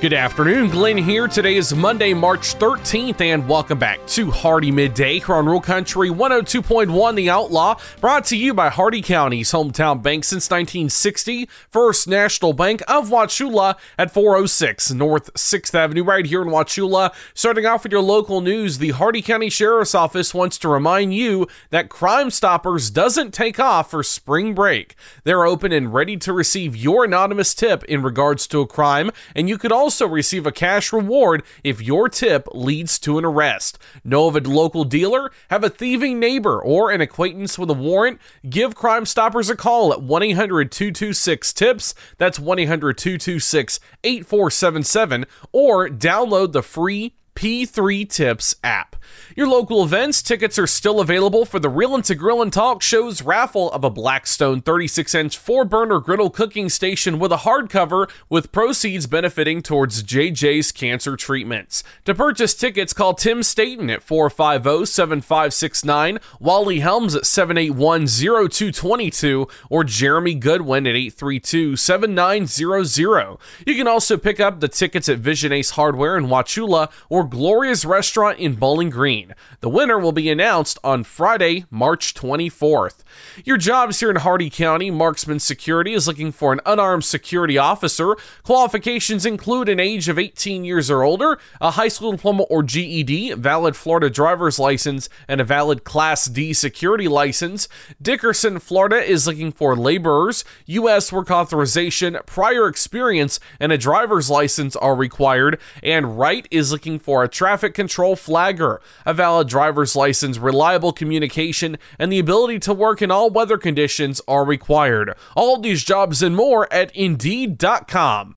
Good afternoon, Glenn here. Today is Monday, March 13th, and welcome back to Hardee Midday here on Real Country 102.1 The Outlaw, brought to you by Hardee County's hometown bank since 1960, First National Bank of Wauchula at 406 North 6th Avenue, right here in Wauchula. Starting off with your local news, the Hardee County Sheriff's Office wants to remind you that Crime Stoppers doesn't take off for spring break. They're open and ready to receive your anonymous tip in regards to a crime, and you could also also receive a cash reward if your tip leads to an arrest. Know of a local dealer? Have a thieving neighbor or an acquaintance with a warrant? Give Crime Stoppers a call at 1 800 226 TIPS. That's 1 800 226 8477 or download the free P3 Tips app. Your local events tickets are still available for the Reelin' to Grillin' Talk Show's raffle of a Blackstone 36 inch four burner griddle cooking station with a hardcover, with proceeds benefiting towards JJ's cancer treatments. To purchase tickets, call Tim Staten at 450 7569, Wally Helms at 781 0222, or Jeremy Goodwin at 832 7900. You can also pick up the tickets at Vision Ace Hardware in Wauchula or Gloria's Restaurant in Bowling Green. The winner will be announced on Friday, March 24th. Your jobs here in Hardee County, Marksman Security is looking for an unarmed security officer. Qualifications include an age of 18 years or older, a high school diploma or GED, valid Florida driver's license, and a valid Class D security license. Dickerson, Florida is looking for laborers. U.S. work authorization, prior experience, and a driver's license are required. And Wright is looking for a traffic control flagger, a valid driver's license, reliable communication, and the ability to work in all weather conditions are required. All these jobs and more at Indeed.com.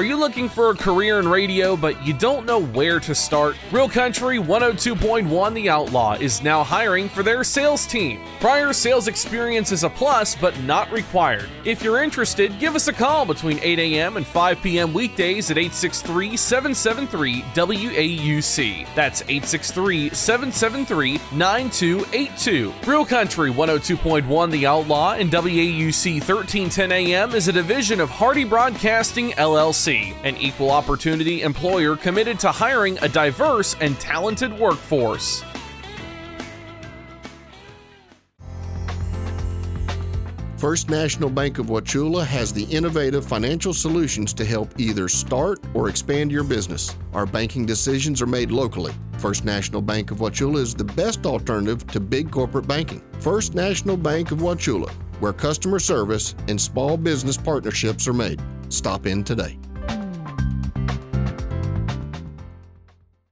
Are you looking for a career in radio but you don't know where to start? Real Country 102.1 The Outlaw is now hiring for their sales team. Prior sales experience is a plus but not required. If you're interested, give us a call between 8 a.m. and 5 p.m. weekdays at 863 773 WAUC. That's 863 773 9282. Real Country 102.1 The Outlaw and WAUC 1310 AM is a division of Hardee Broadcasting LLC an equal opportunity employer committed to hiring a diverse and talented workforce. First National Bank of Wauchula has the innovative financial solutions to help either start or expand your business. Our banking decisions are made locally. First National Bank of Wauchula is the best alternative to big corporate banking. First National Bank of Wauchula, where customer service and small business partnerships are made. Stop in today.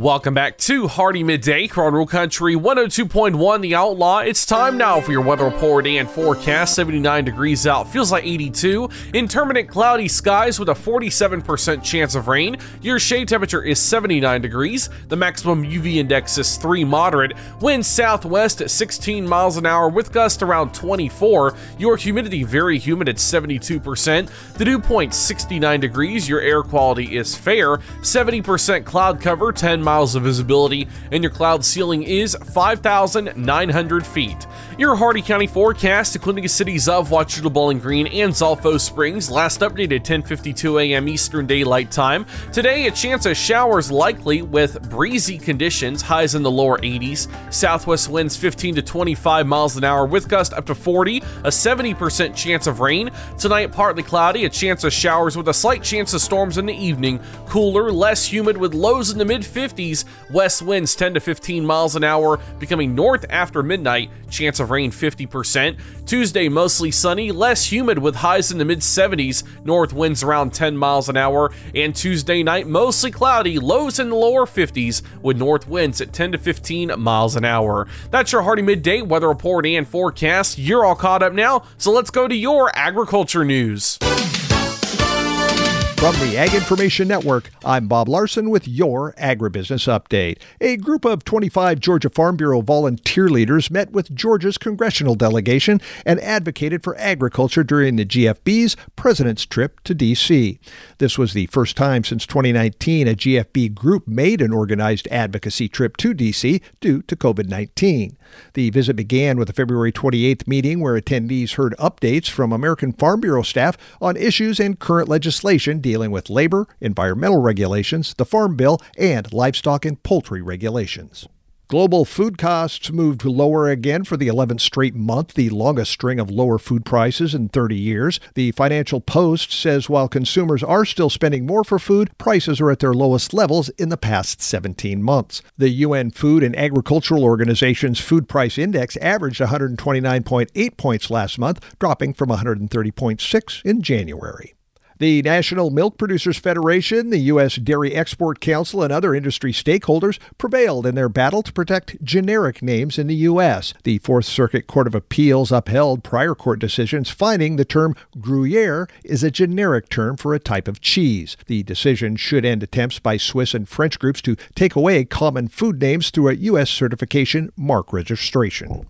Welcome back to Hardee Midday, Crown Real Country 102.1 The Outlaw. It's time now for your weather report and forecast. 79 degrees out, feels like 82. Intermittent cloudy skies with a 47% chance of rain. Your shade temperature is 79 degrees. The maximum UV index is 3 moderate. Wind southwest at 16 miles an hour with gust around 24. Your humidity very humid at 72%. The dew point 69 degrees. Your air quality is fair. 70% cloud cover, 10 miles of visibility, and your cloud ceiling is 5,900 feet. Your Hardee County forecast, including the cities of Wauchula Bowling Green and Zolfo Springs, last updated 10:52 a.m. Eastern Daylight Time. Today, a chance of showers likely with breezy conditions, highs in the lower 80s. Southwest winds 15 to 25 miles an hour with gust up to 40. A 70% chance of rain. Tonight, partly cloudy, a chance of showers with a slight chance of storms in the evening. Cooler, less humid with lows in the mid 50s. West winds 10 to 15 miles an hour, becoming north after midnight. Chance of rain 50%. Tuesday, mostly sunny, less humid with highs in the mid 70s. North winds around 10 miles an hour. And Tuesday night, mostly cloudy, lows in the lower 50s with north winds at 10 to 15 miles an hour. That's your Hardee Midday weather report and forecast. You're all caught up now, so let's go to your agriculture news. From the Ag Information Network, I'm Bob Larson with your Agribusiness Update. A group of 25 Georgia Farm Bureau volunteer leaders met with Georgia's congressional delegation and advocated for agriculture during the GFB's president's trip to D.C. This was the first time since 2019 a GFB group made an organized advocacy trip to D.C. due to COVID 19. The visit began with a February 28th meeting where attendees heard updates from American Farm Bureau staff on issues and current legislation dealing with labor, environmental regulations, the Farm Bill, and livestock and poultry regulations. Global food costs moved lower again for the 11th straight month, the longest string of lower food prices in 30 years. The Financial Post says while consumers are still spending more for food, prices are at their lowest levels in the past 17 months. The UN Food and Agricultural Organization's food price index averaged 129.8 points last month, dropping from 130.6 in January. The National Milk Producers Federation, the U.S. Dairy Export Council, and other industry stakeholders prevailed in their battle to protect generic names in the U.S. The Fourth Circuit Court of Appeals upheld prior court decisions finding the term Gruyere is a generic term for a type of cheese. The decision should end attempts by Swiss and French groups to take away common food names through a U.S. certification mark registration.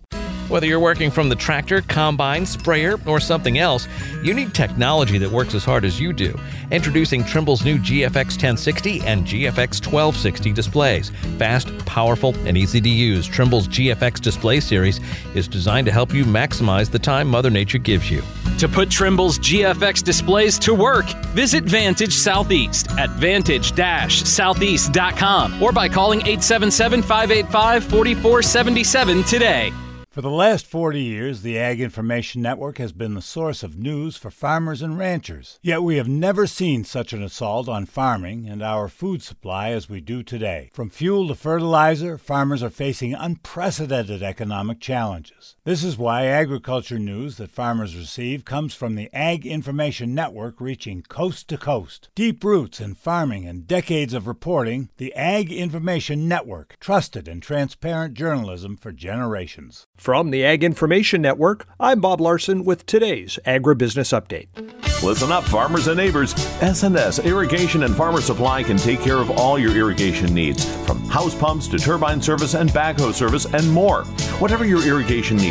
Whether you're working from the tractor, combine, sprayer, or something else, you need technology that works as hard as you do. Introducing Trimble's new GFX 1060 and GFX 1260 displays. Fast, powerful, and easy to use, Trimble's GFX display series is designed to help you maximize the time Mother Nature gives you. To put Trimble's GFX displays to work, visit Vantage Southeast at vantage-southeast.com or by calling 877 585 4477 today. For the last 40 years, the Ag Information Network has been the source of news for farmers and ranchers. Yet we have never seen such an assault on farming and our food supply as we do today. From fuel to fertilizer, farmers are facing unprecedented economic challenges. This is why agriculture news that farmers receive comes from the Ag Information Network reaching coast to coast. Deep roots in farming and decades of reporting, the Ag Information Network, trusted and transparent journalism for generations. From the Ag Information Network, I'm Bob Larson with today's Agribusiness Update. Listen up, farmers and neighbors. SNS Irrigation and Farmer Supply can take care of all your irrigation needs, from house pumps to turbine service and backhoe service and more. Whatever your irrigation needs,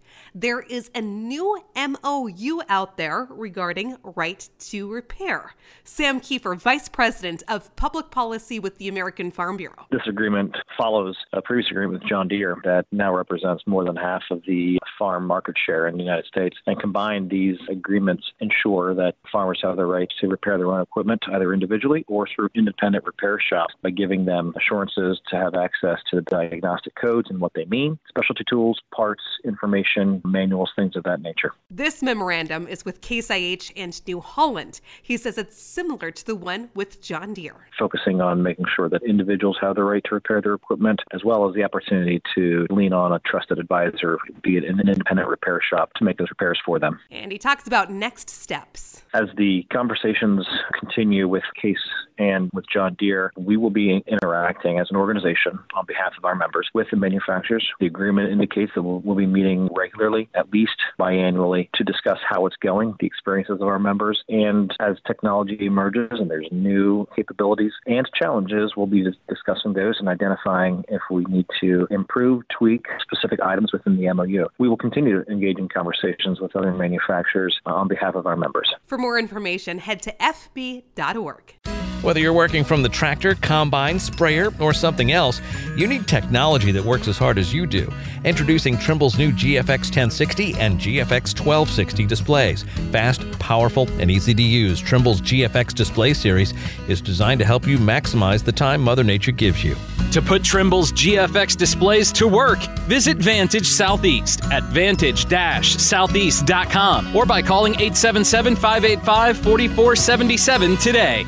There is a new MOU out there regarding right to repair. Sam Kieffer, Vice President of Public Policy with the American Farm Bureau. This agreement follows a previous agreement with John Deere that now represents more than half of the farm market share in the United States. And combined, these agreements ensure that farmers have the right to repair their own equipment either individually or through independent repair shops by giving them assurances to have access to the diagnostic codes and what they mean, specialty tools, parts, information, manuals, things of that nature. This memorandum is with Case IH and New Holland. He says it's similar to the one with John Deere. Focusing on making sure that individuals have the right to repair their equipment, as well as the opportunity to lean on a trusted advisor, be it in an independent repair shop, to make those repairs for them. And he talks about next steps. As the conversations continue with Case and with John Deere, we will be interacting as an organization on behalf of our members with the manufacturers. The agreement indicates that we'll, we'll be meeting regularly, at least biannually, to discuss how it's going, the experiences of our members, and as technology emerges and there's new capabilities and challenges, we'll be discussing those and identifying if we need to improve, tweak specific items within the MOU. We will continue to engage in conversations with other manufacturers uh, on behalf of our members. For more information, head to fb.org. Whether you're working from the tractor, combine, sprayer, or something else, you need technology that works as hard as you do. Introducing Trimble's new GFX 1060 and GFX 1260 displays. Fast, powerful, and easy to use, Trimble's GFX display series is designed to help you maximize the time Mother Nature gives you. To put Trimble's GFX displays to work, visit Vantage Southeast at vantage-southeast.com or by calling 877 585 4477 today.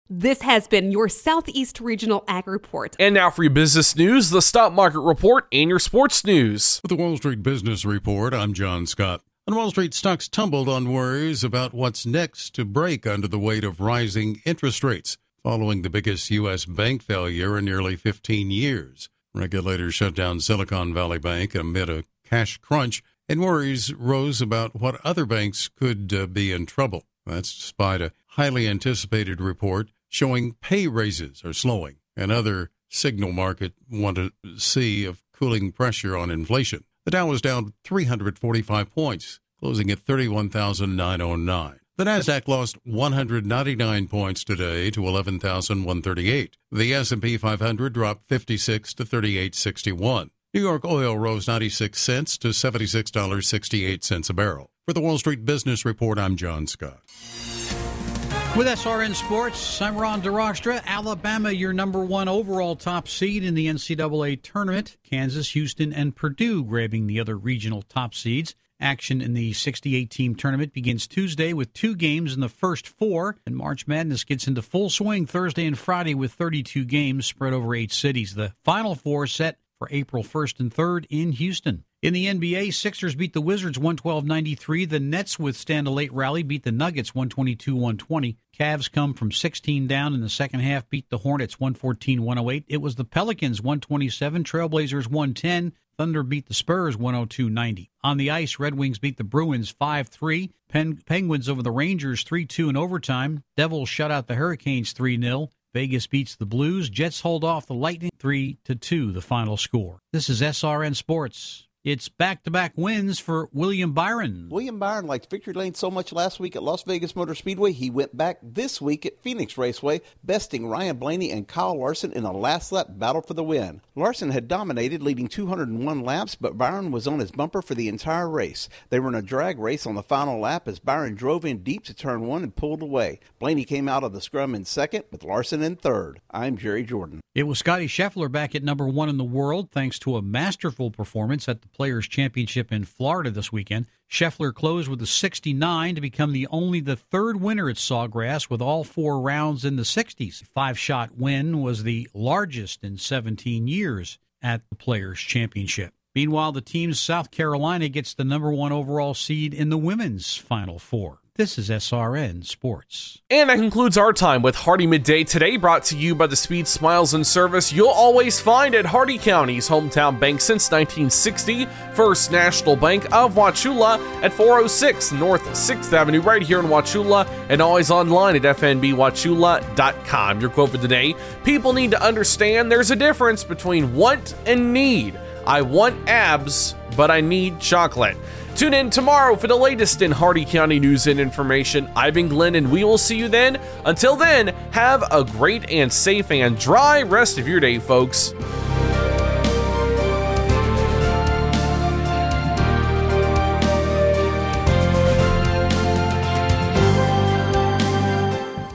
This has been your Southeast Regional Ag Report. And now for your business news, the stock market report, and your sports news. With the Wall Street Business Report, I'm John Scott. On Wall Street, stocks tumbled on worries about what's next to break under the weight of rising interest rates following the biggest U.S. bank failure in nearly 15 years. Regulators shut down Silicon Valley Bank amid a cash crunch, and worries rose about what other banks could uh, be in trouble. That's despite a highly anticipated report showing pay raises are slowing and other signal market want to see of cooling pressure on inflation. The Dow was down 345 points, closing at 31,909. The Nasdaq lost 199 points today to 11,138. The S&P 500 dropped 56 to 3861. New York oil rose 96 cents to $76.68 a barrel. For the Wall Street Business Report, I'm John Scott. With SRN Sports, I'm Ron DeRockstra. Alabama, your number one overall top seed in the NCAA tournament. Kansas, Houston, and Purdue grabbing the other regional top seeds. Action in the 68 team tournament begins Tuesday with two games in the first four, and March Madness gets into full swing Thursday and Friday with 32 games spread over eight cities. The final four set for April 1st and 3rd in Houston. In the NBA, Sixers beat the Wizards 112-93. The Nets withstand a late rally, beat the Nuggets 122-120. Cavs come from 16 down in the second half, beat the Hornets 114-108. It was the Pelicans 127, Trailblazers 110. Thunder beat the Spurs 102-90. On the ice, Red Wings beat the Bruins 5-3. Pen- Penguins over the Rangers 3-2 in overtime. Devils shut out the Hurricanes 3-0. Vegas beats the Blues. Jets hold off the Lightning 3 to 2 the final score. This is SRN Sports. It's back to back wins for William Byron. William Byron liked victory lane so much last week at Las Vegas Motor Speedway, he went back this week at Phoenix Raceway, besting Ryan Blaney and Kyle Larson in a last lap battle for the win. Larson had dominated, leading 201 laps, but Byron was on his bumper for the entire race. They were in a drag race on the final lap as Byron drove in deep to turn one and pulled away. Blaney came out of the scrum in second, with Larson in third. I'm Jerry Jordan. It was Scottie Scheffler back at number one in the world thanks to a masterful performance at the Players' Championship in Florida this weekend. Scheffler closed with a 69 to become the only the third winner at Sawgrass with all four rounds in the 60s. Five shot win was the largest in 17 years at the Players' Championship. Meanwhile, the team South Carolina gets the number one overall seed in the women's Final Four. This is SRN Sports. And that concludes our time with Hardee Midday today, brought to you by the speed, smiles, and service you'll always find at Hardee County's hometown bank since 1960, First National Bank of Wauchula at 406 North 6th Avenue, right here in Wauchula, and always online at fnbwauchula.com. Your quote for today People need to understand there's a difference between want and need. I want abs, but I need chocolate. Tune in tomorrow for the latest in Hardee County news and information. I've been Glenn, and we will see you then. Until then, have a great and safe and dry rest of your day, folks.